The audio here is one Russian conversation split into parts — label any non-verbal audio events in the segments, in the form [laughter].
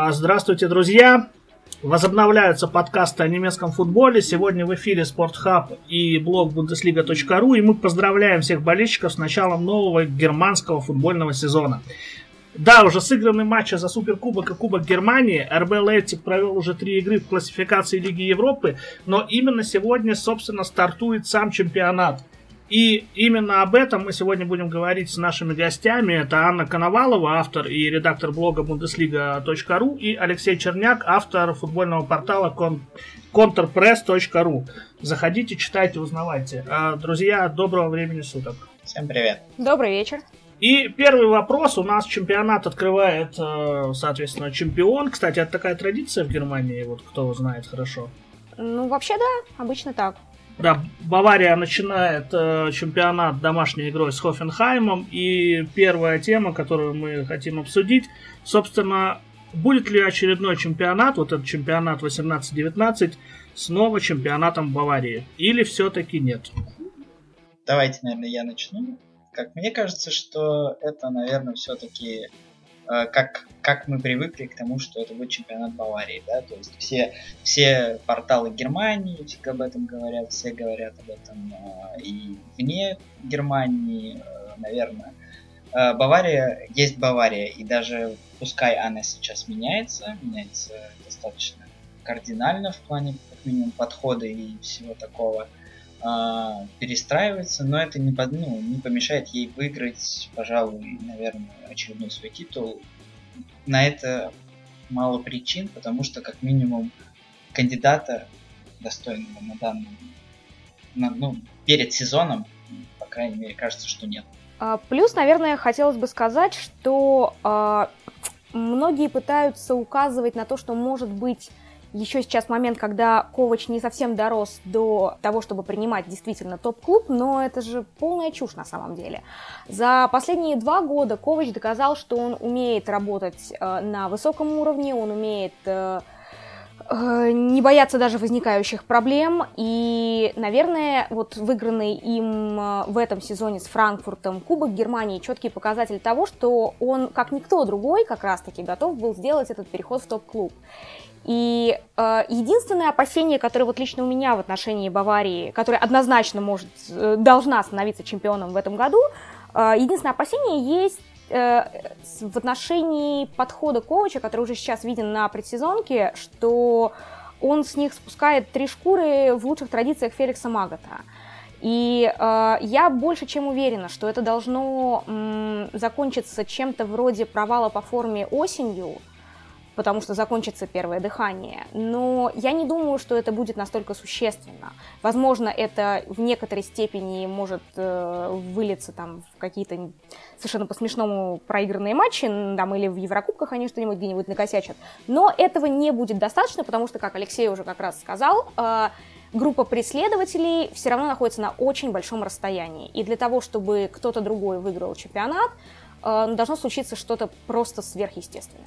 А, здравствуйте, друзья! Возобновляются подкасты о немецком футболе. Сегодня в эфире Спортхаб и блог Bundesliga.ru. И мы поздравляем всех болельщиков с началом нового германского футбольного сезона. Да, уже сыграны матчи за Суперкубок и Кубок Германии. РБ Лейпциг провел уже три игры в классификации Лиги Европы. Но именно сегодня, собственно, стартует сам чемпионат – и именно об этом мы сегодня будем говорить с нашими гостями. Это Анна Коновалова, автор и редактор блога Bundesliga.ru и Алексей Черняк, автор футбольного портала counterpress.ru. Заходите, читайте, узнавайте. А, друзья, доброго времени суток. Всем привет. Добрый вечер. И первый вопрос. У нас чемпионат открывает, э, соответственно, чемпион. Кстати, это такая традиция в Германии, вот кто знает хорошо. Ну, вообще да, обычно так. Да, Бавария начинает э, чемпионат домашней игрой с Хофенхаймом. И первая тема, которую мы хотим обсудить, собственно, будет ли очередной чемпионат, вот этот чемпионат 18-19, снова чемпионатом Баварии? Или все-таки нет? Давайте, наверное, я начну. Как мне кажется, что это, наверное, все-таки как, как мы привыкли к тому, что это будет чемпионат Баварии, да, то есть все, все порталы Германии об этом говорят, все говорят об этом э, и вне Германии, э, наверное. Э, Бавария есть Бавария, и даже пускай она сейчас меняется, меняется достаточно кардинально в плане, как минимум, подхода и всего такого, а, перестраивается, но это не, под, ну, не помешает ей выиграть, пожалуй, наверное, очередной свой титул. На это мало причин, потому что как минимум кандидата достойного на данный, на, ну, перед сезоном, по крайней мере, кажется, что нет. А, плюс, наверное, хотелось бы сказать, что а, многие пытаются указывать на то, что может быть еще сейчас момент, когда Ковач не совсем дорос до того, чтобы принимать действительно топ-клуб, но это же полная чушь на самом деле. За последние два года Ковач доказал, что он умеет работать э, на высоком уровне, он умеет э, э, не бояться даже возникающих проблем. И, наверное, вот выигранный им в этом сезоне с Франкфуртом Кубок Германии четкий показатель того, что он, как никто другой, как раз-таки готов был сделать этот переход в топ-клуб. И э, единственное опасение, которое вот лично у меня в отношении Баварии, которое однозначно может, э, должна становиться чемпионом в этом году, э, единственное опасение есть э, в отношении подхода коуча, который уже сейчас виден на предсезонке, что он с них спускает три шкуры в лучших традициях Феликса Магата. И э, я больше чем уверена, что это должно м, закончиться чем-то вроде провала по форме осенью, потому что закончится первое дыхание. Но я не думаю, что это будет настолько существенно. Возможно, это в некоторой степени может э, вылиться там в какие-то совершенно по-смешному проигранные матчи, там, или в Еврокубках они что-нибудь где-нибудь накосячат. Но этого не будет достаточно, потому что, как Алексей уже как раз сказал, э, группа преследователей все равно находится на очень большом расстоянии. И для того, чтобы кто-то другой выиграл чемпионат, э, должно случиться что-то просто сверхъестественное.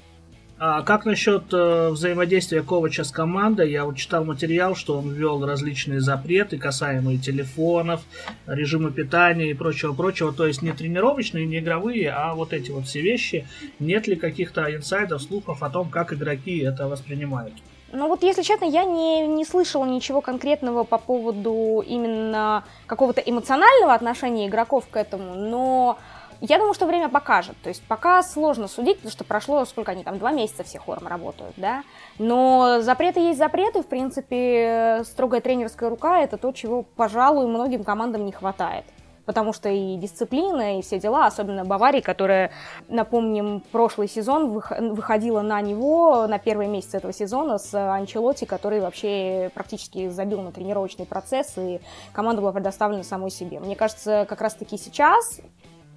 А как насчет э, взаимодействия Ковача с командой? Я вот читал материал, что он ввел различные запреты, касаемые телефонов, режима питания и прочего-прочего. То есть не тренировочные, не игровые, а вот эти вот все вещи. Нет ли каких-то инсайдов, слухов о том, как игроки это воспринимают? Ну вот, если честно, я не, не слышала ничего конкретного по поводу именно какого-то эмоционального отношения игроков к этому, но я думаю, что время покажет. То есть пока сложно судить, потому что прошло, сколько они там, два месяца все хором работают, да. Но запреты есть запреты. В принципе, строгая тренерская рука – это то, чего, пожалуй, многим командам не хватает потому что и дисциплина, и все дела, особенно Баварии, которая, напомним, прошлый сезон выходила на него на первый месяц этого сезона с Анчелоти, который вообще практически забил на тренировочный процесс, и команда была предоставлена самой себе. Мне кажется, как раз-таки сейчас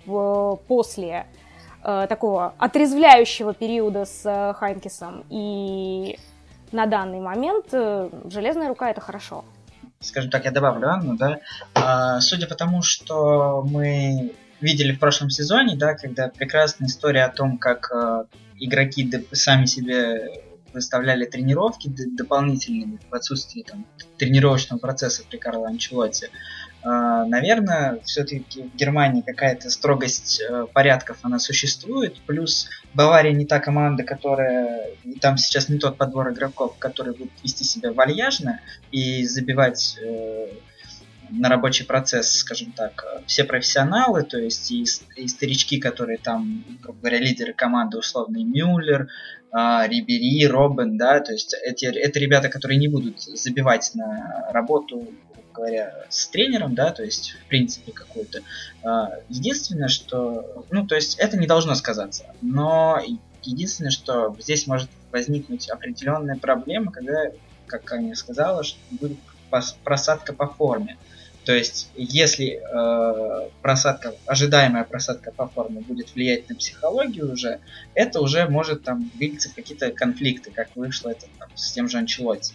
после э, такого отрезвляющего периода с э, Хайнкисом. И на данный момент э, железная рука это хорошо. Скажем так, я добавлю Анну, да. А, судя по тому, что мы видели в прошлом сезоне, да, когда прекрасная история о том, как игроки сами себе выставляли тренировки дополнительные в отсутствии там, тренировочного процесса при Карло Анчелотти. А, наверное, все-таки в Германии какая-то строгость э, порядков она существует. Плюс Бавария не та команда, которая... И там сейчас не тот подбор игроков, который будет вести себя вальяжно и забивать э, на рабочий процесс, скажем так, все профессионалы, то есть и, и старички, которые там, грубо говоря, лидеры команды, условный Мюллер, э, Рибери, Робин, да, то есть эти, это ребята, которые не будут забивать на работу говоря, с тренером, да, то есть, в принципе, какую-то. А, единственное, что, ну, то есть, это не должно сказаться, но единственное, что здесь может возникнуть определенная проблема, когда, как Аня сказала, что будет просадка по форме. То есть, если э, просадка, ожидаемая просадка по форме будет влиять на психологию уже, это уже может там в какие-то конфликты, как вышло это там, с тем же Анчелотти.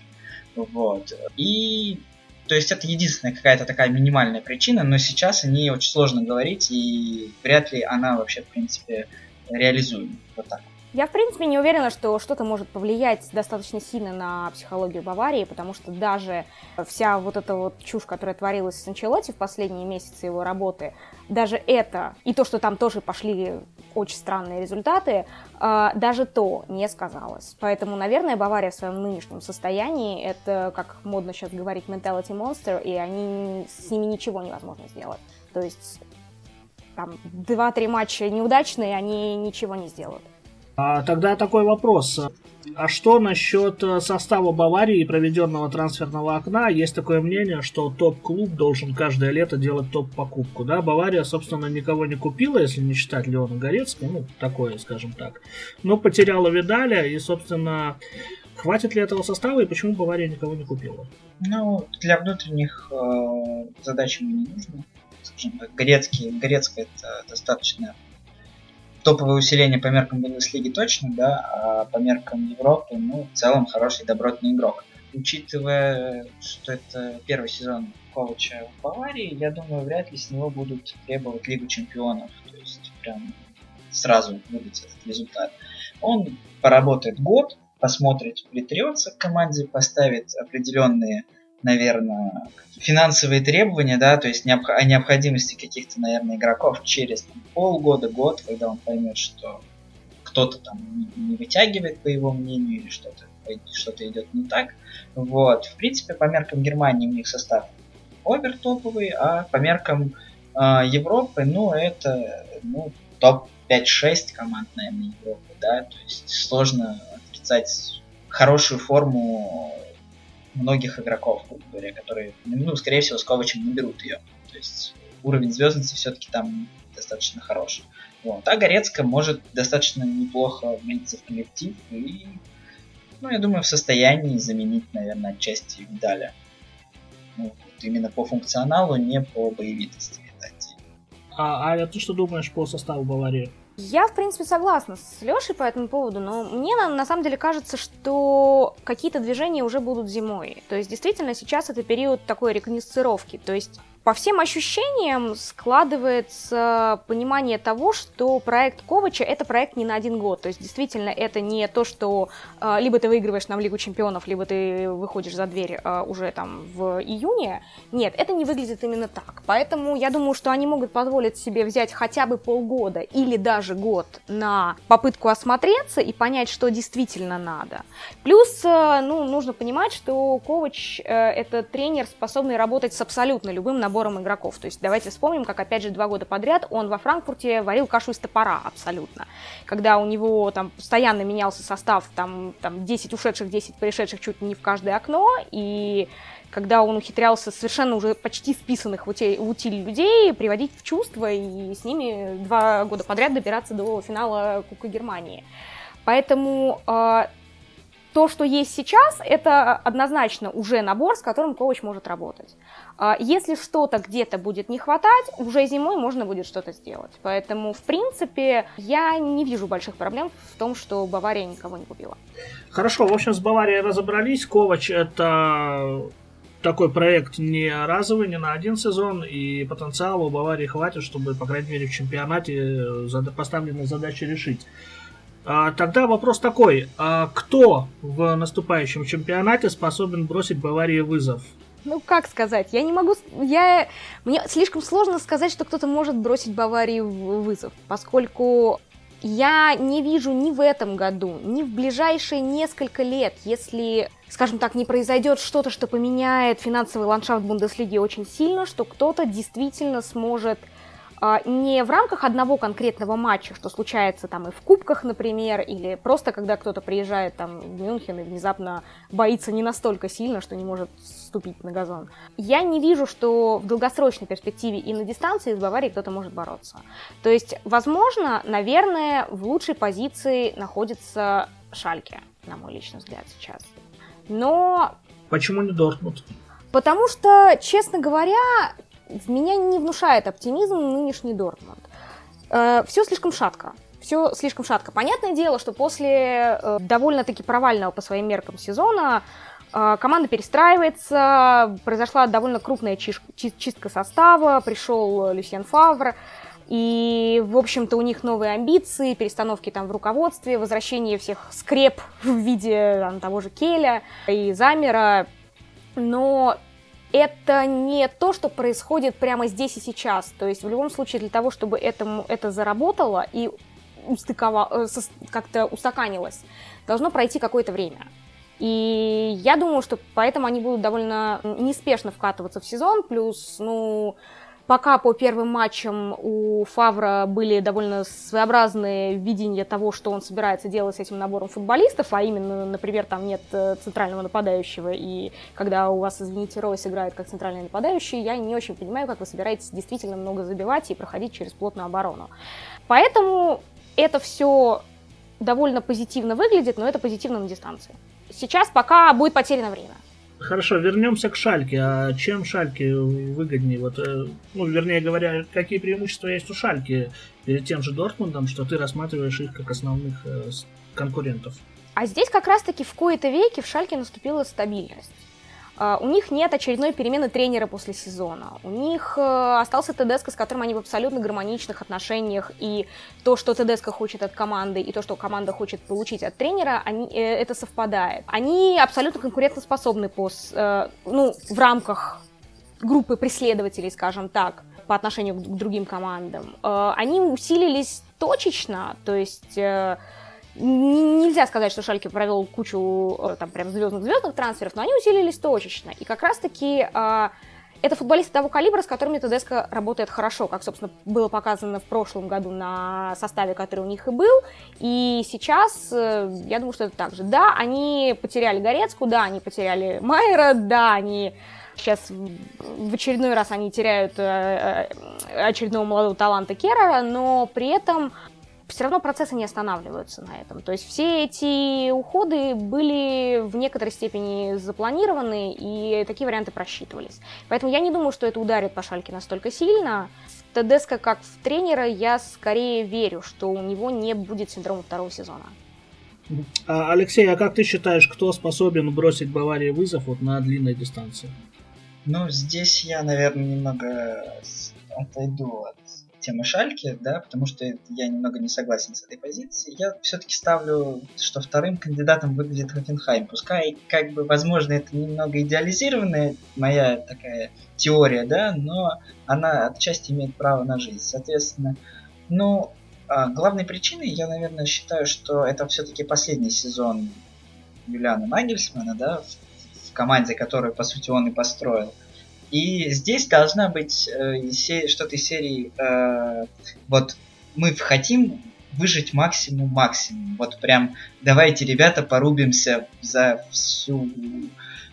Вот. И то есть это единственная какая-то такая минимальная причина, но сейчас о ней очень сложно говорить, и вряд ли она вообще, в принципе, реализуема. Вот так. Я, в принципе, не уверена, что что-то может повлиять достаточно сильно на психологию Баварии, потому что даже вся вот эта вот чушь, которая творилась с Анчелотти в последние месяцы его работы, даже это, и то, что там тоже пошли очень странные результаты, а, даже то не сказалось. Поэтому, наверное, Бавария в своем нынешнем состоянии, это, как модно сейчас говорить, mentality monster, и они, с ними ничего невозможно сделать. То есть там 2-3 матча неудачные, они ничего не сделают. А, тогда такой вопрос. А что насчет э, состава Баварии и проведенного трансферного окна? Есть такое мнение, что топ-клуб должен каждое лето делать топ-покупку. Да, Бавария, собственно, никого не купила, если не считать Леона Горецкого, ну, такое, скажем так. Но потеряла Видаля, и, собственно, хватит ли этого состава, и почему Бавария никого не купила? Ну, для внутренних э, задач мне не нужно. Скажем так, Горецкий, Горецкая это достаточно топовое усиление по меркам Бундеслиги точно, да, а по меркам Европы, ну, в целом хороший добротный игрок. Учитывая, что это первый сезон Ковача в Баварии, я думаю, вряд ли с него будут требовать Лигу Чемпионов. То есть прям сразу выдать этот результат. Он поработает год, посмотрит, притрется к команде, поставит определенные наверное, финансовые требования, да, то есть необх- о необходимости каких-то, наверное, игроков через там, полгода, год, когда он поймет, что кто-то там не вытягивает, по его мнению, или что-то что-то идет не так. Вот. В принципе, по меркам Германии у них состав овер топовый, а по меркам э, Европы, ну, это ну, топ 5-6 команд, наверное, Европы, да, то есть сложно отрицать хорошую форму многих игроков, грубо говоря, которые, ну, скорее всего, с Ковачем наберут ее. То есть уровень звездности все-таки там достаточно хороший. Вот. А Горецко может достаточно неплохо влиться в коллектив и, ну, я думаю, в состоянии заменить, наверное, отчасти Видаля. Ну, вот именно по функционалу, не по боевитости. А, Аля, ты что думаешь по составу Баварии? Я, в принципе, согласна с Лешей по этому поводу, но мне на, на самом деле кажется, что какие-то движения уже будут зимой. То есть, действительно, сейчас это период такой рекогносцировки. То есть, по всем ощущениям складывается понимание того, что проект Ковача это проект не на один год. То есть действительно это не то, что э, либо ты выигрываешь нам Лигу Чемпионов, либо ты выходишь за дверь э, уже там в июне. Нет, это не выглядит именно так. Поэтому я думаю, что они могут позволить себе взять хотя бы полгода или даже год на попытку осмотреться и понять, что действительно надо. Плюс, э, ну, нужно понимать, что Ковач э, это тренер, способный работать с абсолютно любым набором игроков. То есть давайте вспомним, как опять же два года подряд он во Франкфурте варил кашу из топора абсолютно. Когда у него там постоянно менялся состав, там, там 10 ушедших, 10 пришедших чуть не в каждое окно, и когда он ухитрялся совершенно уже почти списанных в утиль, людей приводить в чувство и с ними два года подряд добираться до финала Кубка Германии. Поэтому э, то, что есть сейчас, это однозначно уже набор, с которым коуч может работать. А если что-то где-то будет не хватать, уже зимой можно будет что-то сделать. Поэтому, в принципе, я не вижу больших проблем в том, что Бавария никого не купила. Хорошо, в общем, с Баварией разобрались. Ковач это такой проект не разовый, не на один сезон, и потенциала у Баварии хватит, чтобы, по крайней мере, в чемпионате поставленные задачи решить. А, тогда вопрос такой, а кто в наступающем чемпионате способен бросить Баварии вызов? ну как сказать, я не могу, я, мне слишком сложно сказать, что кто-то может бросить Баварии вызов, поскольку я не вижу ни в этом году, ни в ближайшие несколько лет, если, скажем так, не произойдет что-то, что поменяет финансовый ландшафт Бундеслиги очень сильно, что кто-то действительно сможет не в рамках одного конкретного матча, что случается там и в кубках, например, или просто когда кто-то приезжает там в Мюнхен и внезапно боится не настолько сильно, что не может ступить на газон. Я не вижу, что в долгосрочной перспективе и на дистанции с Баварией кто-то может бороться. То есть, возможно, наверное, в лучшей позиции находится Шальке, на мой личный взгляд, сейчас. Но... Почему не Дортмунд? Потому что, честно говоря, в меня не внушает оптимизм нынешний Дортмунд. Э, все слишком шатко. Все слишком шатко. Понятное дело, что после э, довольно-таки провального по своим меркам сезона э, команда перестраивается, произошла довольно крупная чистка состава, пришел Люсьен Фавр, и, в общем-то, у них новые амбиции, перестановки там в руководстве, возвращение всех скреп в виде там, того же Келя и Замера. Но это не то, что происходит прямо здесь и сейчас. То есть в любом случае для того, чтобы этому, это заработало и э, как-то устаканилось, должно пройти какое-то время. И я думаю, что поэтому они будут довольно неспешно вкатываться в сезон, плюс, ну, Пока по первым матчам у Фавра были довольно своеобразные видения того, что он собирается делать с этим набором футболистов, а именно, например, там нет э, центрального нападающего, и когда у вас, извините, Ройс играет как центральный нападающий, я не очень понимаю, как вы собираетесь действительно много забивать и проходить через плотную оборону. Поэтому это все довольно позитивно выглядит, но это позитивно на дистанции. Сейчас пока будет потеряно время. Хорошо, вернемся к Шальке. А чем Шальке выгоднее? Вот, э, ну, вернее говоря, какие преимущества есть у Шальки перед тем же Дортмундом, что ты рассматриваешь их как основных э, конкурентов? А здесь как раз-таки в кои-то веке в Шальке наступила стабильность. А, у них нет очередной перемены тренера после сезона. У них э, остался Тедеско, с которым они в абсолютно гармоничных отношениях. И то, что Тедеско хочет от команды, и то, что команда хочет получить от тренера, они, э, это совпадает. Они абсолютно конкурентоспособны по, э, ну, в рамках группы преследователей, скажем так, по отношению к другим командам. Они усилились точечно, то есть нельзя сказать, что Шальке провел кучу э, там прям звездных-звездных трансферов, но они усилились точечно. И как раз-таки э, это футболисты того калибра, с которыми ТДСК работает хорошо, как, собственно, было показано в прошлом году на составе, который у них и был. И сейчас, э, я думаю, что это так же. Да, они потеряли Горецку, да, они потеряли Майера, да, они сейчас в очередной раз они теряют э, очередного молодого таланта Керрера, но при этом все равно процессы не останавливаются на этом. То есть все эти уходы были в некоторой степени запланированы, и такие варианты просчитывались. Поэтому я не думаю, что это ударит по Шальке настолько сильно. В Тедеско как в тренера я скорее верю, что у него не будет синдрома второго сезона. А, Алексей, а как ты считаешь, кто способен бросить Баварии вызов вот на длинной дистанции? Ну, здесь я, наверное, немного отойду от темы Шальки, да, потому что я немного не согласен с этой позицией. Я все-таки ставлю, что вторым кандидатом выглядит Хофенхайм. Пускай, как бы, возможно, это немного идеализированная моя такая теория, да, но она отчасти имеет право на жизнь. Соответственно, ну, а главной причиной я, наверное, считаю, что это все-таки последний сезон Юлиана Нагельсмана, да, в, команде, которую, по сути, он и построил. И здесь должна быть э, что-то из серии э, вот мы хотим выжить максимум максимум. Вот прям давайте, ребята, порубимся за всю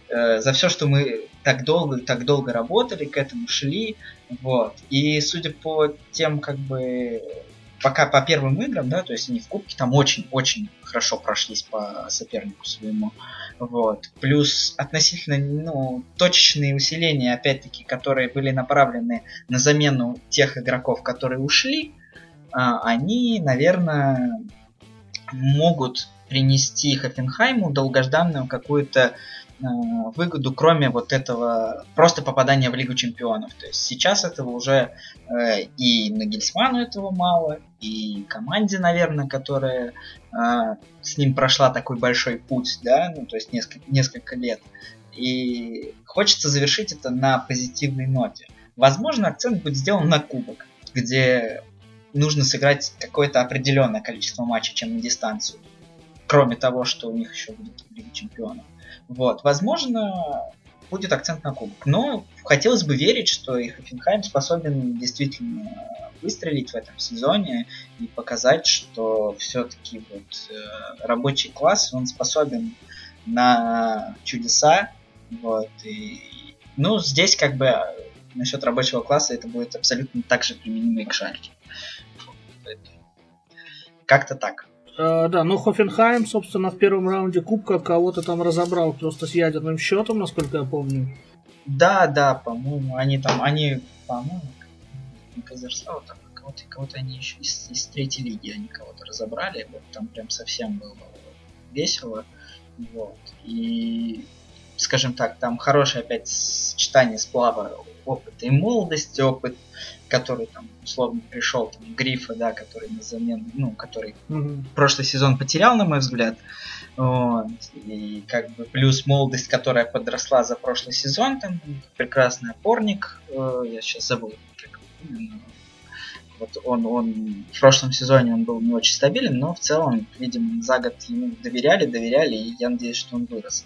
э, за все, что мы так долго так долго работали, к этому шли. Вот. И судя по тем, как бы пока по первым играм, да, то есть они в кубке там очень-очень хорошо прошлись по сопернику своему. Вот. Плюс относительно ну, точечные усиления, опять-таки, которые были направлены на замену тех игроков, которые ушли, а, они, наверное, могут принести Хофенхайму долгожданную какую-то Э, выгоду, кроме вот этого просто попадания в Лигу Чемпионов. То есть сейчас этого уже э, и Нагельсману этого мало, и команде, наверное, которая э, с ним прошла такой большой путь, да, ну то есть несколько, несколько лет. И хочется завершить это на позитивной ноте. Возможно, акцент будет сделан на кубок, где нужно сыграть какое-то определенное количество матчей, чем на дистанцию. Кроме того, что у них еще будет Лига Чемпионов. Вот. Возможно, будет акцент на кубок. Но хотелось бы верить, что и Хофенхайм способен действительно выстрелить в этом сезоне и показать, что все-таки вот э, рабочий класс, он способен на чудеса. Вот, и, ну, здесь как бы насчет рабочего класса это будет абсолютно так же применимо и к Шальке. Как-то так. Uh, да, ну Хофенхайм, собственно, в первом раунде Кубка кого-то там разобрал просто с ядерным счетом, насколько я помню. Да, да, по-моему, они там, они, по-моему, Казахстан, там кого-то, кого-то они еще из, из третьей лиги они кого-то разобрали, вот там прям совсем было весело, вот, и, скажем так, там хорошее опять сочетание сплава опыта и молодости, опыт который там условно пришел там Грифа, да, который на замену, ну, который mm-hmm. прошлый сезон потерял, на мой взгляд. Вот. И как бы плюс молодость, которая подросла за прошлый сезон, там прекрасный опорник, э, я сейчас забыл, как, вот он, он в прошлом сезоне он был не очень стабилен, но в целом, видимо, за год ему доверяли, доверяли, и я надеюсь, что он вырос.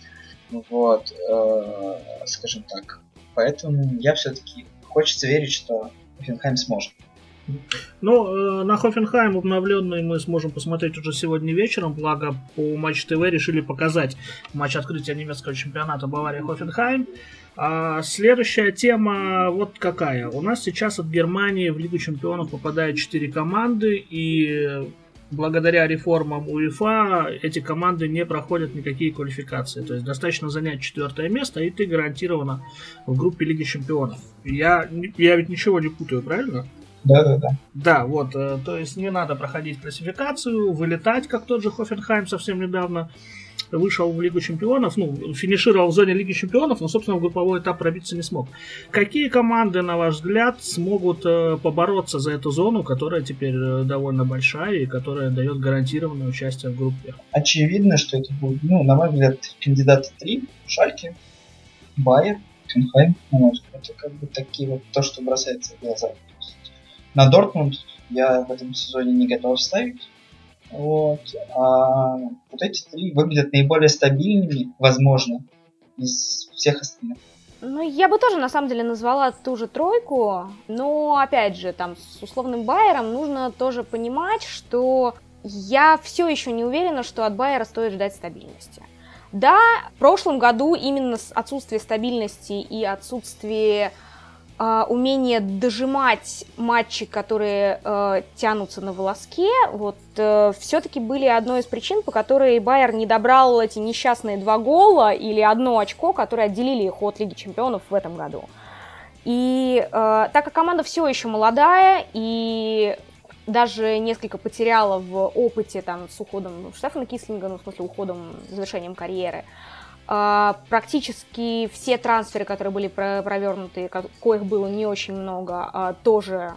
Вот, э, скажем так. Поэтому я все-таки хочется верить, что Хофенхайм сможет. Ну, э, на Хофенхайм обновленный мы сможем посмотреть уже сегодня вечером, благо по Матч ТВ решили показать матч открытия немецкого чемпионата Бавария-Хофенхайм. А следующая тема вот какая. У нас сейчас от Германии в Лигу чемпионов попадают 4 команды, и благодаря реформам УЕФА эти команды не проходят никакие квалификации. То есть достаточно занять четвертое место, и ты гарантированно в группе Лиги Чемпионов. Я, я ведь ничего не путаю, правильно? Да, да, да. Да, вот, э, то есть не надо проходить классификацию, вылетать, как тот же Хофенхайм совсем недавно вышел в Лигу Чемпионов, ну, финишировал в зоне Лиги Чемпионов, но, собственно, в групповой этап пробиться не смог. Какие команды, на ваш взгляд, смогут э, побороться за эту зону, которая теперь э, довольно большая и которая дает гарантированное участие в группе? Очевидно, что это будет, ну, на мой взгляд, кандидаты три. Шальки, Байер, взгляд. Это как бы такие вот то, что бросается в глаза. На Дортмунд я в этом сезоне не готов ставить. Вот. А вот эти три выглядят наиболее стабильными, возможно, из всех остальных. Ну, я бы тоже, на самом деле, назвала ту же тройку, но, опять же, там, с условным Байером нужно тоже понимать, что я все еще не уверена, что от Байера стоит ждать стабильности. Да, в прошлом году именно отсутствие стабильности и отсутствие э, умение дожимать матчи, которые э, тянутся на волоске, вот э, все-таки были одной из причин, по которой Байер не добрал эти несчастные два гола или одно очко, которые отделили их от Лиги Чемпионов в этом году. И э, так как команда все еще молодая и даже несколько потеряла в опыте там с уходом Штефана Кислинга, ну, в смысле, уходом, завершением карьеры, а, практически все трансферы, которые были провернуты, коих было не очень много, а, тоже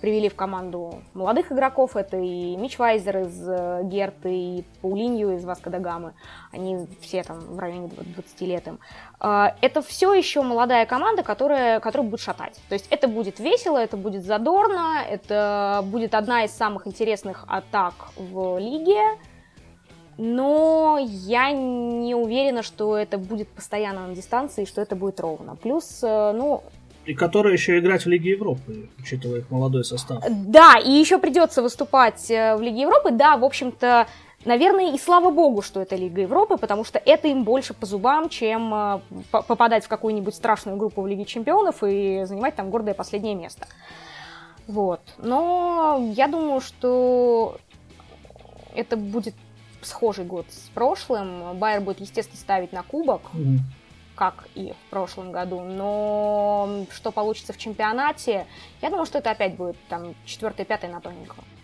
привели в команду молодых игроков. Это и Мич Вайзер из э, Герты, и Паулинью из Васка да Гамы. Они все там в районе 20 лет им. А, это все еще молодая команда, которая, которая будет шатать. То есть это будет весело, это будет задорно, это будет одна из самых интересных атак в лиге но я не уверена, что это будет постоянно на дистанции, что это будет ровно. Плюс, э, ну... И которые еще играть в Лиге Европы, учитывая их молодой состав. Да, и еще придется выступать э, в Лиге Европы. Да, в общем-то, наверное, и слава богу, что это Лига Европы, потому что это им больше по зубам, чем э, попадать в какую-нибудь страшную группу в Лиге Чемпионов и занимать там гордое последнее место. Вот. Но я думаю, что это будет схожий год с прошлым. Байер будет, естественно, ставить на кубок, mm-hmm. как и в прошлом году. Но что получится в чемпионате, я думаю, что это опять будет там четвертый-пятый на тоненького. А,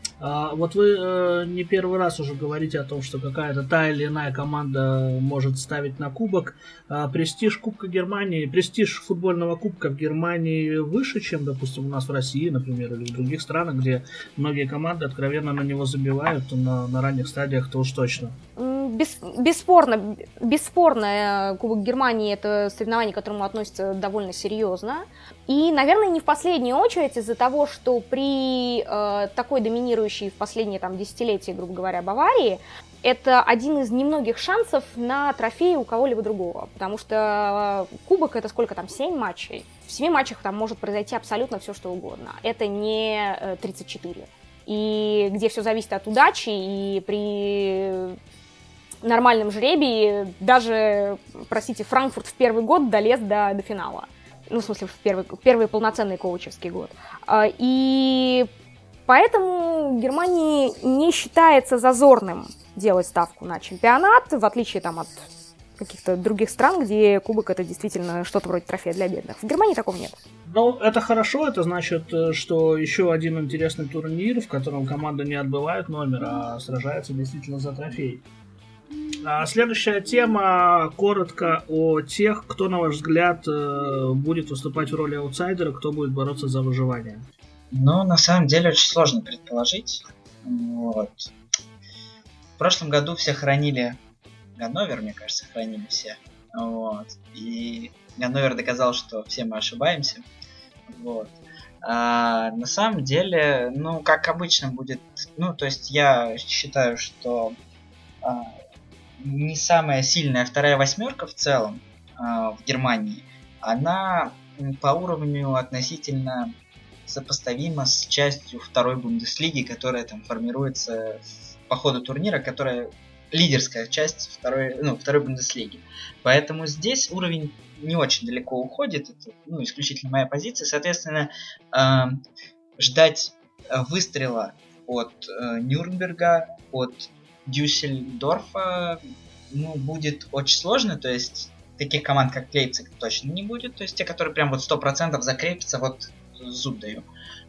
вот вы э, не первый раз уже говорите о том, что какая-то та или иная команда может ставить на кубок. А, престиж Кубка Германии, престиж футбольного кубка в Германии выше, чем, допустим, у нас в России, например, или в других странах, где многие команды откровенно на него забивают на, на ранних стадиях, то уж точно. Без, бесспорно, бесспорно, Кубок Германии это соревнование, к которому относится довольно серьезно. И, наверное, не в последнюю очередь из-за того, что при э, такой доминирующей в последние там, десятилетия, грубо говоря, Баварии, это один из немногих шансов на трофей у кого-либо другого. Потому что э, кубок это сколько там, 7 матчей. В 7 матчах там может произойти абсолютно все, что угодно. Это не 34. Э, и где все зависит от удачи, и при нормальном жребии даже, простите, Франкфурт в первый год долез до, до финала. Ну, в смысле, в первый, первый полноценный коучевский год. А, и поэтому Германии не считается зазорным делать ставку на чемпионат, в отличие там от каких-то других стран, где кубок это действительно что-то вроде трофея для бедных. В Германии такого нет. Ну, это хорошо, это значит, э, что еще один интересный турнир, в котором команда не отбывает номер, а сражается действительно за трофей. А следующая тема коротко о тех, кто, на ваш взгляд, э, будет выступать в роли аутсайдера, кто будет бороться за выживание. Ну, на самом деле, очень сложно предположить. Вот. В прошлом году все хранили Ганновер, мне кажется, хранили все. Вот. И Ганновер доказал, что все мы ошибаемся. Вот. А, на самом деле, ну, как обычно будет... Ну, то есть я считаю, что а, не самая сильная вторая восьмерка в целом а, в Германии, она по уровню относительно сопоставима с частью второй Бундеслиги, которая там формируется по ходу турнира, которая лидерская часть второй, ну, второй Бундеслиги. Поэтому здесь уровень не очень далеко уходит, это ну, исключительно моя позиция. Соответственно, э, ждать выстрела от э, Нюрнберга, от Дюссельдорфа ну, будет очень сложно, то есть таких команд, как Лейпциг, точно не будет, то есть те, которые прям вот 100% закрепятся, вот зуб даю.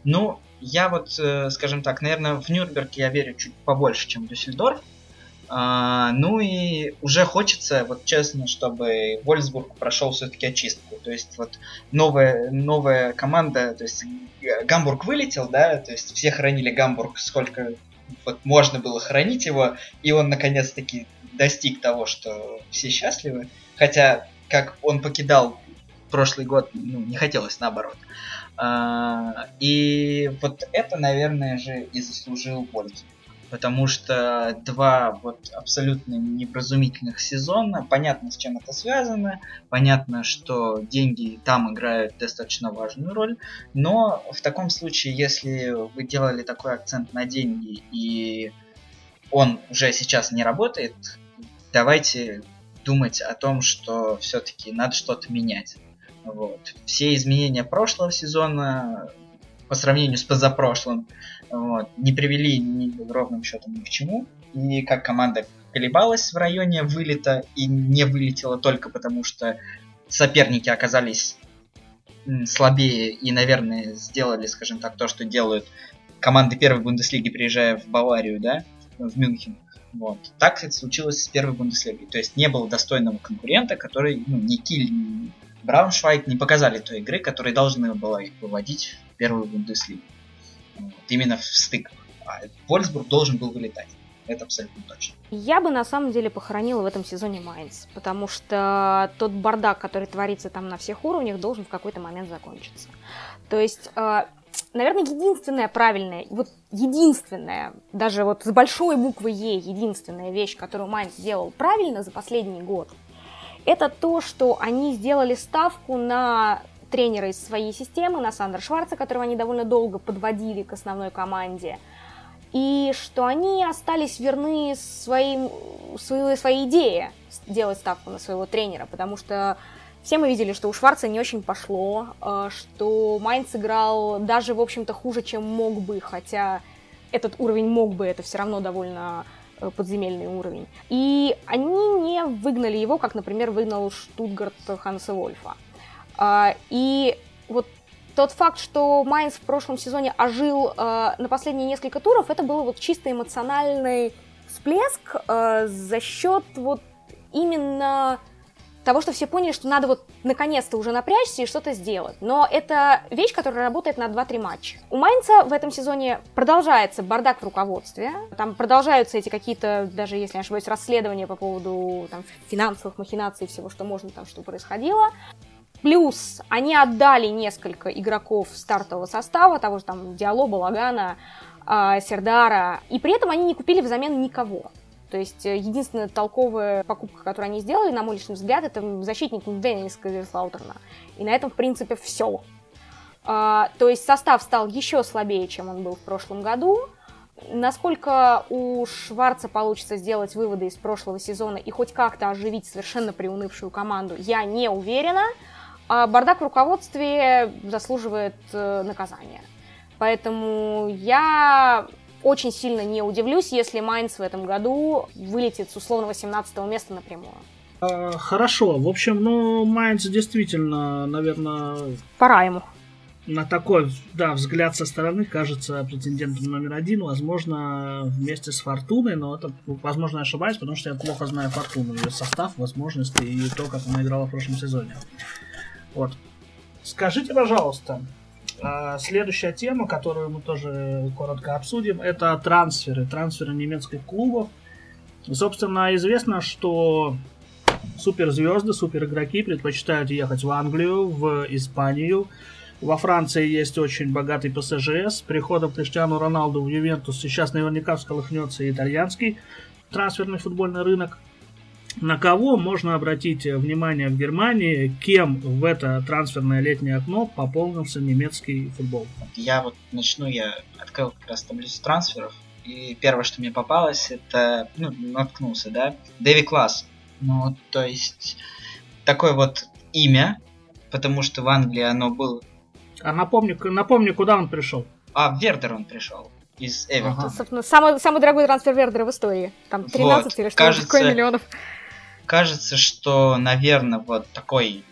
Ну, я вот, э, скажем так, наверное, в Нюрнберг я верю чуть побольше, чем в Дюссельдорф, а, ну и уже хочется, вот честно, чтобы Вольсбург прошел все-таки очистку. То есть вот новая, новая команда, то есть Гамбург вылетел, да, то есть все хранили Гамбург сколько вот можно было хранить его, и он наконец-таки достиг того, что все счастливы. Хотя, как он покидал прошлый год, ну, не хотелось наоборот. А, и вот это, наверное же, и заслужил Вольсбург потому что два вот абсолютно невразумительных сезона, понятно, с чем это связано, понятно, что деньги там играют достаточно важную роль, но в таком случае, если вы делали такой акцент на деньги и он уже сейчас не работает, давайте думать о том, что все-таки надо что-то менять. Вот. Все изменения прошлого сезона по сравнению с позапрошлым вот, не привели ни, ровным счетом ни к чему. И как команда колебалась в районе вылета и не вылетела только потому, что соперники оказались слабее и, наверное, сделали, скажем так, то, что делают команды первой Бундеслиги, приезжая в Баварию, да, в Мюнхен. Вот. Так это случилось с первой Бундеслигой. То есть не было достойного конкурента, который, ну, ни Киль, ни Брауншвайг не показали той игры, которая должна была их выводить в первую Бундеслигу. Именно в стыках. А Вольсбург должен был вылетать. Это абсолютно точно. Я бы на самом деле похоронила в этом сезоне Майнц, потому что тот бардак, который творится там на всех уровнях, должен в какой-то момент закончиться. То есть, э, наверное, единственная правильная, вот единственная, даже вот с большой буквы Е, единственная вещь, которую Майнц сделал правильно за последний год, это то, что они сделали ставку на тренера из своей системы, на Сандра Шварца, которого они довольно долго подводили к основной команде, и что они остались верны своим, своей, своей идее делать ставку на своего тренера, потому что все мы видели, что у Шварца не очень пошло, э, что Майнц играл даже, в общем-то, хуже, чем мог бы, хотя этот уровень мог бы, это все равно довольно э, подземельный уровень. И они не выгнали его, как, например, выгнал Штутгарт Ханса Вольфа. А, и вот тот факт, что Майнс в прошлом сезоне ожил э, на последние несколько туров, это был вот чисто эмоциональный всплеск э, за счет вот именно того, что все поняли, что надо вот наконец-то уже напрячься и что-то сделать. Но это вещь, которая работает на 2-3 матча. У Майнца в этом сезоне продолжается бардак в руководстве. Там продолжаются эти какие-то, даже если не ошибаюсь, расследования по поводу там, финансовых махинаций всего, что можно там, что происходило. Плюс они отдали несколько игроков стартового состава, того же там Диало, Балагана, э, Сердара, и при этом они не купили взамен никого. То есть э, единственная толковая покупка, которую они сделали, на мой личный взгляд, это защитник Деннис Казерслаутерна. И на этом, в принципе, все. А, то есть состав стал еще слабее, чем он был в прошлом году. Насколько у Шварца получится сделать выводы из прошлого сезона и хоть как-то оживить совершенно приунывшую команду, я не уверена. А бардак в руководстве заслуживает э, наказания. Поэтому я очень сильно не удивлюсь, если Майнц в этом году вылетит с условного 17 места напрямую. А, хорошо. В общем, ну, Майнц действительно, наверное... Пора ему. На такой, да, взгляд со стороны кажется претендентом номер один, возможно, вместе с Фортуной, но это, возможно, я ошибаюсь, потому что я плохо знаю Фортуну, ее состав, возможности и то, как она играла в прошлом сезоне. Вот. Скажите, пожалуйста, а, следующая тема, которую мы тоже коротко обсудим, это трансферы, трансферы немецких клубов. собственно, известно, что суперзвезды, суперигроки предпочитают ехать в Англию, в Испанию. Во Франции есть очень богатый ПСЖ. С приходом Криштиану Роналду в Ювентус сейчас наверняка всколыхнется и итальянский трансферный футбольный рынок на кого можно обратить внимание в Германии, кем в это трансферное летнее окно пополнился немецкий футбол? Я вот начну, я открыл как раз таблицу трансферов, и первое, что мне попалось, это, ну, наткнулся, да, Дэви Класс. Ну, то есть, такое вот имя, потому что в Англии оно было... А напомню, напомню, куда он пришел? А, в Вердер он пришел из Эвертона. Ага. Самый, самый дорогой трансфер Вердера в истории. Там 13 вот, или что кажется, такое миллионов кажется, что, наверное, вот такой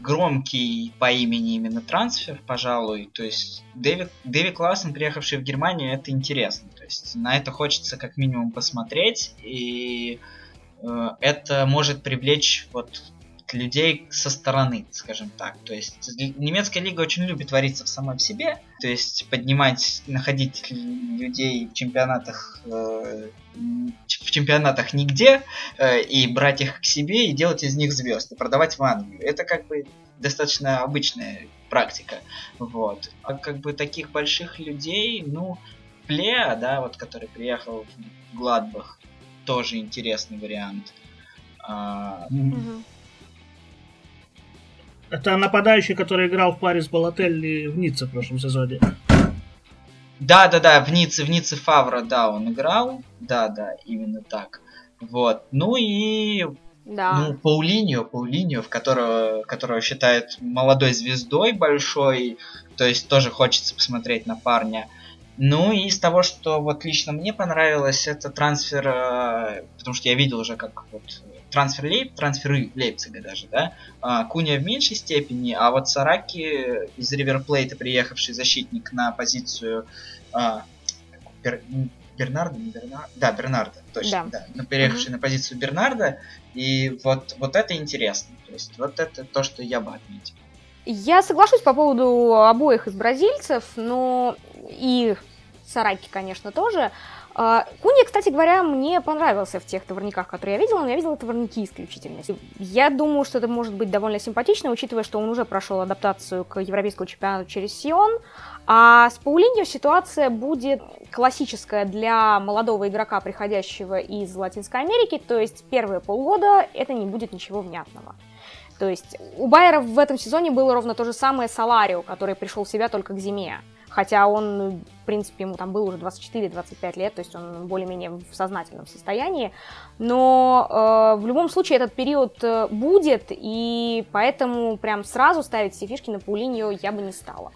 громкий по имени именно трансфер, пожалуй. То есть Дэви, Дэви Классен, приехавший в Германию, это интересно. То есть на это хочется как минимум посмотреть, и э, это может привлечь вот людей со стороны, скажем так. То есть немецкая лига очень любит твориться в самой в себе, то есть поднимать, находить людей в чемпионатах э, в чемпионатах нигде э, и брать их к себе и делать из них звезд и продавать в Англию. Это как бы достаточно обычная практика. Вот. А как бы таких больших людей, ну, Плеа, да, вот который приехал в Гладбах, тоже интересный вариант. А, mm-hmm. Это нападающий, который играл в паре с Балателли в Ницце в прошлом сезоне. Да, да, да, в Ницце, в Ницце Фавра, да, он играл. Да, да, именно так. Вот. Ну и да. Ну, Паулиньо, Паулиньо, в которого, которого считают молодой звездой большой, то есть тоже хочется посмотреть на парня. Ну и из того, что вот лично мне понравилось, это трансфер, э, потому что я видел уже, как вот трансфер Лейп, трансферы Лейпцига даже, да, а, Куня в меньшей степени, а вот Сараки из Риверплейта, приехавший защитник на позицию а, Бер, Бернарда, не Бернарда, да, Бернарда, точно, да, да но переехавший mm-hmm. на позицию Бернарда, и вот, вот это интересно, то есть вот это то, что я бы отметил. Я соглашусь по поводу обоих из бразильцев, но и Сараки, конечно, тоже. А, Куни, кстати говоря, мне понравился в тех товарниках, которые я видела, но я видела товарники исключительно. Я думаю, что это может быть довольно симпатично, учитывая, что он уже прошел адаптацию к европейскому чемпионату через Сион. А с Паулиньо ситуация будет классическая для молодого игрока, приходящего из Латинской Америки, то есть первые полгода это не будет ничего внятного. То есть у Байера в этом сезоне было ровно то же самое с Аларио, который пришел в себя только к зиме хотя он, в принципе, ему там был уже 24-25 лет, то есть он более-менее в сознательном состоянии, но э, в любом случае этот период э, будет, и поэтому прям сразу ставить все фишки на Паулиньо я бы не стала.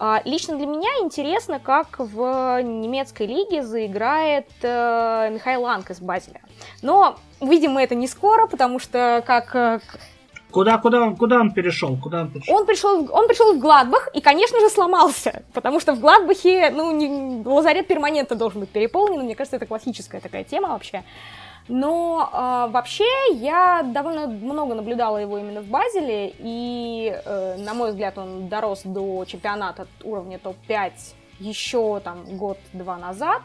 Э, лично для меня интересно, как в немецкой лиге заиграет э, Михаил Ланг из Базеля. Но увидим мы это не скоро, потому что как э, Куда, куда, он, куда он перешел? Куда он перешел? Он пришел, он пришел в Гладбах и, конечно же, сломался, потому что в Гладбахе, ну, не, лазарет перманентно должен быть переполнен, мне кажется, это классическая такая тема вообще. Но э, вообще я довольно много наблюдала его именно в Базеле, и, э, на мой взгляд, он дорос до чемпионата уровня топ-5 еще там год-два назад,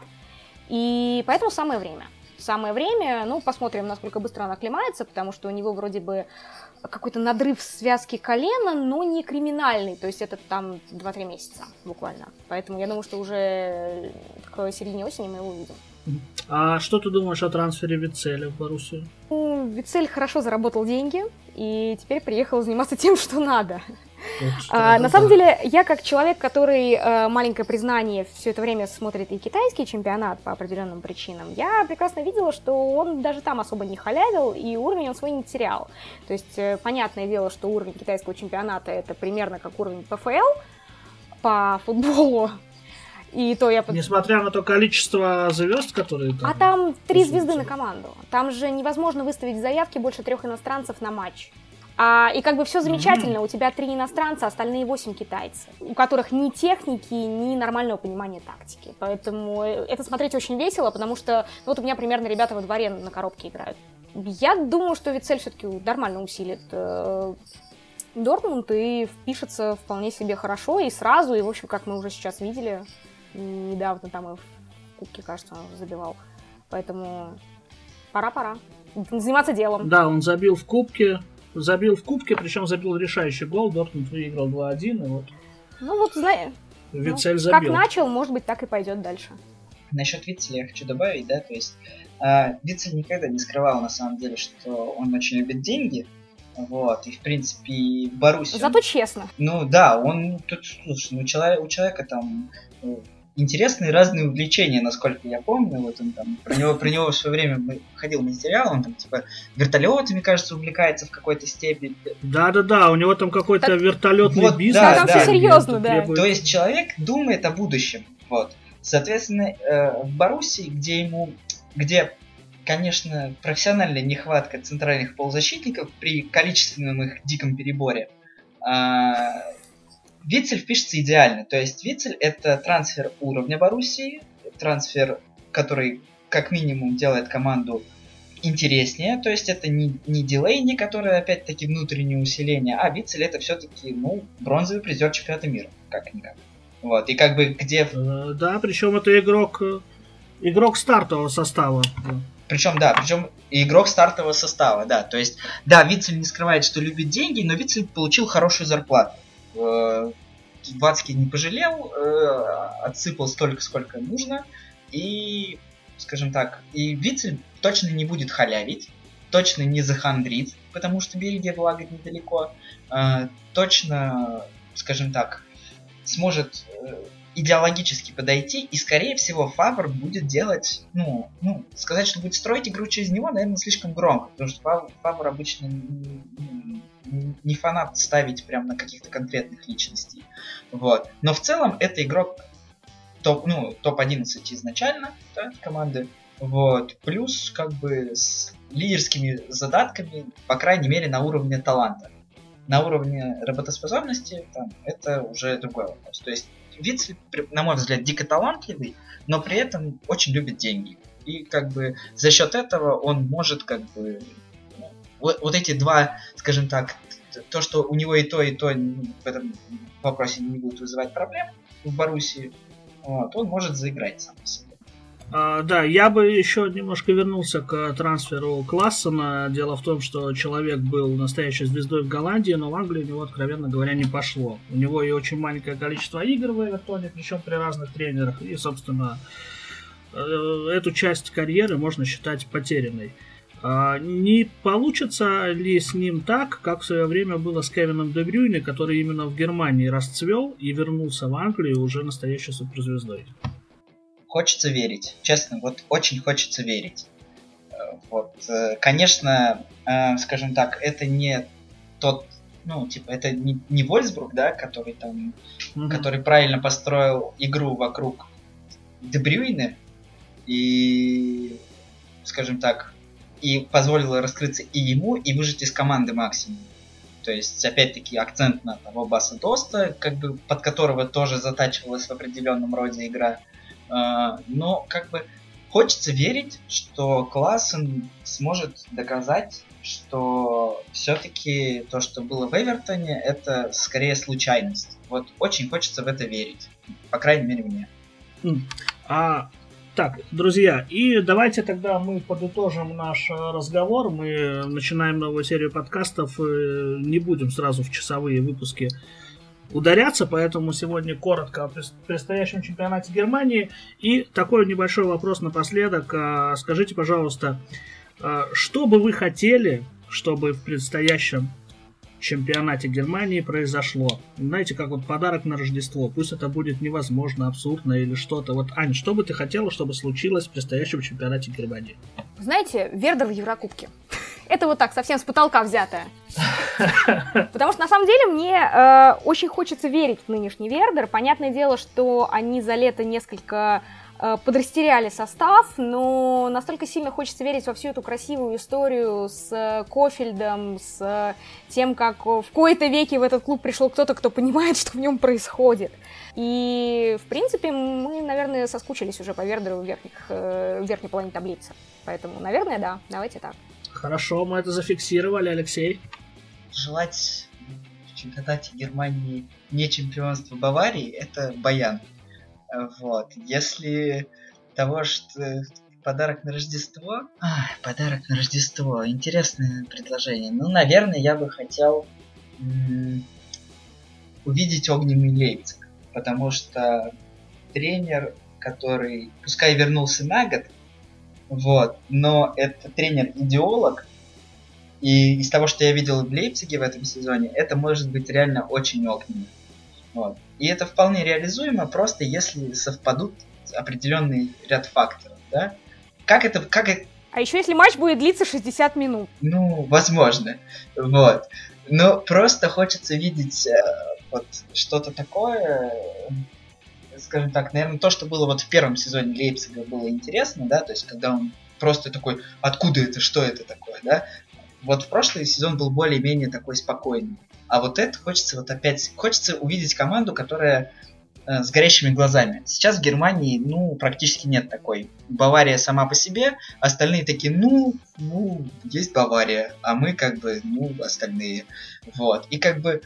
и поэтому самое время. Самое время, ну, посмотрим, насколько быстро он оклемается, потому что у него вроде бы какой-то надрыв связки колена, но не криминальный, то есть это там 2-3 месяца буквально. Поэтому я думаю, что уже к середине осени мы его увидим. А что ты думаешь о трансфере Вицеля в Боруссию? Ну, Вицель хорошо заработал деньги и теперь приехал заниматься [laughs] тем, что надо. А, на самом деле, я как человек, который, э, маленькое признание, все это время смотрит и китайский чемпионат по определенным причинам, я прекрасно видела, что он даже там особо не халявил, и уровень он свой не терял. То есть, э, понятное дело, что уровень китайского чемпионата это примерно как уровень ПФЛ по футболу, и то я... Несмотря на то количество звезд, которые там... А там три звезды на команду. Там же невозможно выставить заявки больше трех иностранцев на матч. А, и как бы все замечательно, у тебя три иностранца, остальные восемь китайцы, у которых ни техники, ни нормального понимания тактики. Поэтому это смотреть очень весело, потому что ну, вот у меня примерно ребята во дворе на коробке играют. Я думаю, что Вицель все-таки нормально усилит э, Дортмунд и впишется вполне себе хорошо и сразу, и, в общем, как мы уже сейчас видели, недавно там и в Кубке, кажется, он забивал. Поэтому пора-пора заниматься делом. Да, он забил в Кубке, забил в Кубке, причем забил решающий гол, Дортмунд выиграл 2-1, и вот... Ну вот, знаешь, Вицель ну, забил. Как начал, может быть, так и пойдет дальше. Насчет Вицеля я хочу добавить, да, то есть э, Вицель никогда не скрывал, на самом деле, что он очень любит деньги, вот, и в принципе Барусь. Зато он, честно. Ну да, он тут, слушай, ну человек, у человека там ну, интересные разные увлечения, насколько я помню. Вот он там про него, про него в свое время ходил материал, он там типа вертолетами, кажется, увлекается в какой-то степени. Да, да, да, у него там какой-то так... вертолетный вот, бизнес. Да, там да, все серьезно, да. Требует... То есть человек думает о будущем. Вот. Соответственно, э, в Боруссии, где ему, где конечно, профессиональная нехватка центральных полузащитников при количественном их диком переборе. Вицель впишется идеально. То есть Вицель это трансфер уровня Боруссии, трансфер, который как минимум делает команду интереснее, то есть это не, не дилейни, который опять-таки внутреннее усиление, а Вицель это все-таки, ну, бронзовый призер чемпионата мира, как-никак. Вот, и как бы где... Э, да, причем это игрок, э, игрок стартового состава. Причем, да, причем игрок стартового состава, да. То есть, да, Вицель не скрывает, что любит деньги, но Вицель получил хорошую зарплату. Вацкий не пожалел, э, отсыпал столько, сколько нужно. И, скажем так, и Вицель точно не будет халявить, точно не захандрит, потому что Бельгия, благо, недалеко. Э, точно, скажем так, сможет э, идеологически подойти, и, скорее всего, Фавр будет делать, ну, ну, сказать, что будет строить игру через него, наверное, слишком громко, потому что Фавр, обычно не фанат ставить прям на каких-то конкретных личностей. Вот. Но в целом это игрок топ, ну, топ-11 изначально да, команды. Вот. Плюс как бы с лидерскими задатками, по крайней мере, на уровне таланта. На уровне работоспособности там, это уже другой вопрос. То есть Вицель, на мой взгляд, дико талантливый, но при этом очень любит деньги. И как бы за счет этого он может как бы ну, вот, вот эти два, скажем так, то, что у него и то, и то в этом вопросе не будет вызывать проблем в Боруссии, вот, он может заиграть сам по себе. А, да, я бы еще немножко вернулся к трансферу Классона. Дело в том, что человек был настоящей звездой в Голландии, но в Англии у него, откровенно говоря, не пошло. У него и очень маленькое количество игр в Эвертоне, причем при разных тренерах. И, собственно, э, эту часть карьеры можно считать потерянной. А не получится ли с ним так, как в свое время было с Кевином Дебрюйне, который именно в Германии расцвел и вернулся в Англию уже настоящей суперзвездой? Хочется верить. Честно, вот очень хочется верить. Э, вот, э, конечно, э, скажем так, это не тот, ну, типа, это не, не Вольсбург, да, который там, mm-hmm. который правильно построил игру вокруг Дебрюйны и, скажем так, и позволил раскрыться и ему, и выжить из команды максимум. То есть, опять-таки, акцент на того Баса Доста, как бы, под которого тоже затачивалась в определенном роде игра. А, но как бы хочется верить, что Классен сможет доказать, что все-таки то, что было в Эвертоне, это скорее случайность. Вот очень хочется в это верить. По крайней мере, мне. А так, друзья, и давайте тогда мы подытожим наш э, разговор. Мы начинаем новую серию подкастов, не будем сразу в часовые выпуски ударяться, поэтому сегодня коротко о предстоящем чемпионате Германии. И такой небольшой вопрос напоследок. А, скажите, пожалуйста, а, что бы вы хотели, чтобы в предстоящем чемпионате Германии произошло. Знаете, как вот подарок на Рождество. Пусть это будет невозможно, абсурдно или что-то. Вот, Ань, что бы ты хотела, чтобы случилось в предстоящем чемпионате Германии? Знаете, Вердер в Еврокубке. Это вот так, совсем с потолка взятое. [laughs] Потому что на самом деле мне э, очень хочется верить в нынешний Вердер. Понятное дело, что они за лето несколько Э, подрастеряли состав, но настолько сильно хочется верить во всю эту красивую историю с Кофельдом, с тем, как в кои-то веке в этот клуб пришел кто-то, кто понимает, [laughs] что в нем происходит. И, в принципе, мы, наверное, соскучились уже по Вердеру в, верхних, э, в верхней половине таблицы. Поэтому, наверное, да, давайте так. Хорошо, мы это зафиксировали, Алексей. Желать в чемпионате Германии не чемпионство Баварии – это баян. Вот. Если того, что подарок на Рождество... А, подарок на Рождество. Интересное предложение. Ну, наверное, я бы хотел м- увидеть огненный Лейпциг. Потому что тренер, который, пускай вернулся на год, вот, но это тренер-идеолог, и из того, что я видел в Лейпциге в этом сезоне, это может быть реально очень огненно. Вот. И это вполне реализуемо, просто если совпадут определенный ряд факторов, да? Как это, как это... А еще если матч будет длиться 60 минут. Ну, возможно. Вот. Но просто хочется видеть э, вот что-то такое, скажем так, наверное, то, что было вот в первом сезоне Лейпцига было интересно, да, то есть когда он просто такой, откуда это, что это такое, да, вот в прошлый сезон был более-менее такой спокойный. А вот это хочется вот опять, хочется увидеть команду, которая э, с горящими глазами. Сейчас в Германии, ну, практически нет такой. Бавария сама по себе, остальные такие, ну, ну, есть Бавария, а мы как бы, ну, остальные. Вот. И как бы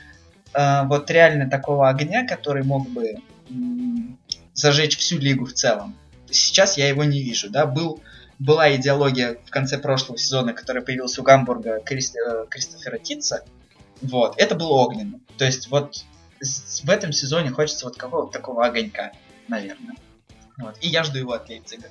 э, вот реально такого огня, который мог бы зажечь всю лигу в целом. Сейчас я его не вижу, да, был была идеология в конце прошлого сезона, которая появилась у Гамбурга Крист, э, Кристофера Титца, вот, это было огненно. То есть вот в этом сезоне хочется вот какого-то такого огонька, наверное. Вот. И я жду его от Лейпцига.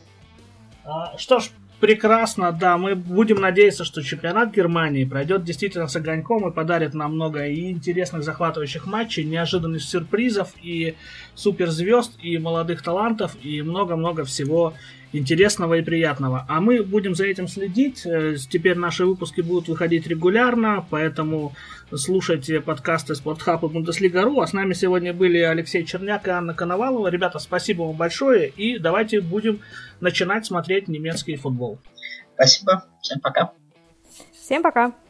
А, что ж, прекрасно, да. Мы будем надеяться, что чемпионат Германии пройдет действительно с огоньком и подарит нам много и интересных захватывающих матчей, неожиданных сюрпризов и суперзвезд, и молодых талантов, и много-много всего интересного и приятного. А мы будем за этим следить. Э, теперь наши выпуски будут выходить регулярно, поэтому слушайте подкасты Спортхаб и Бундеслига.ру. А с нами сегодня были Алексей Черняк и Анна Коновалова. Ребята, спасибо вам большое, и давайте будем начинать смотреть немецкий футбол. Спасибо, всем пока. Всем пока.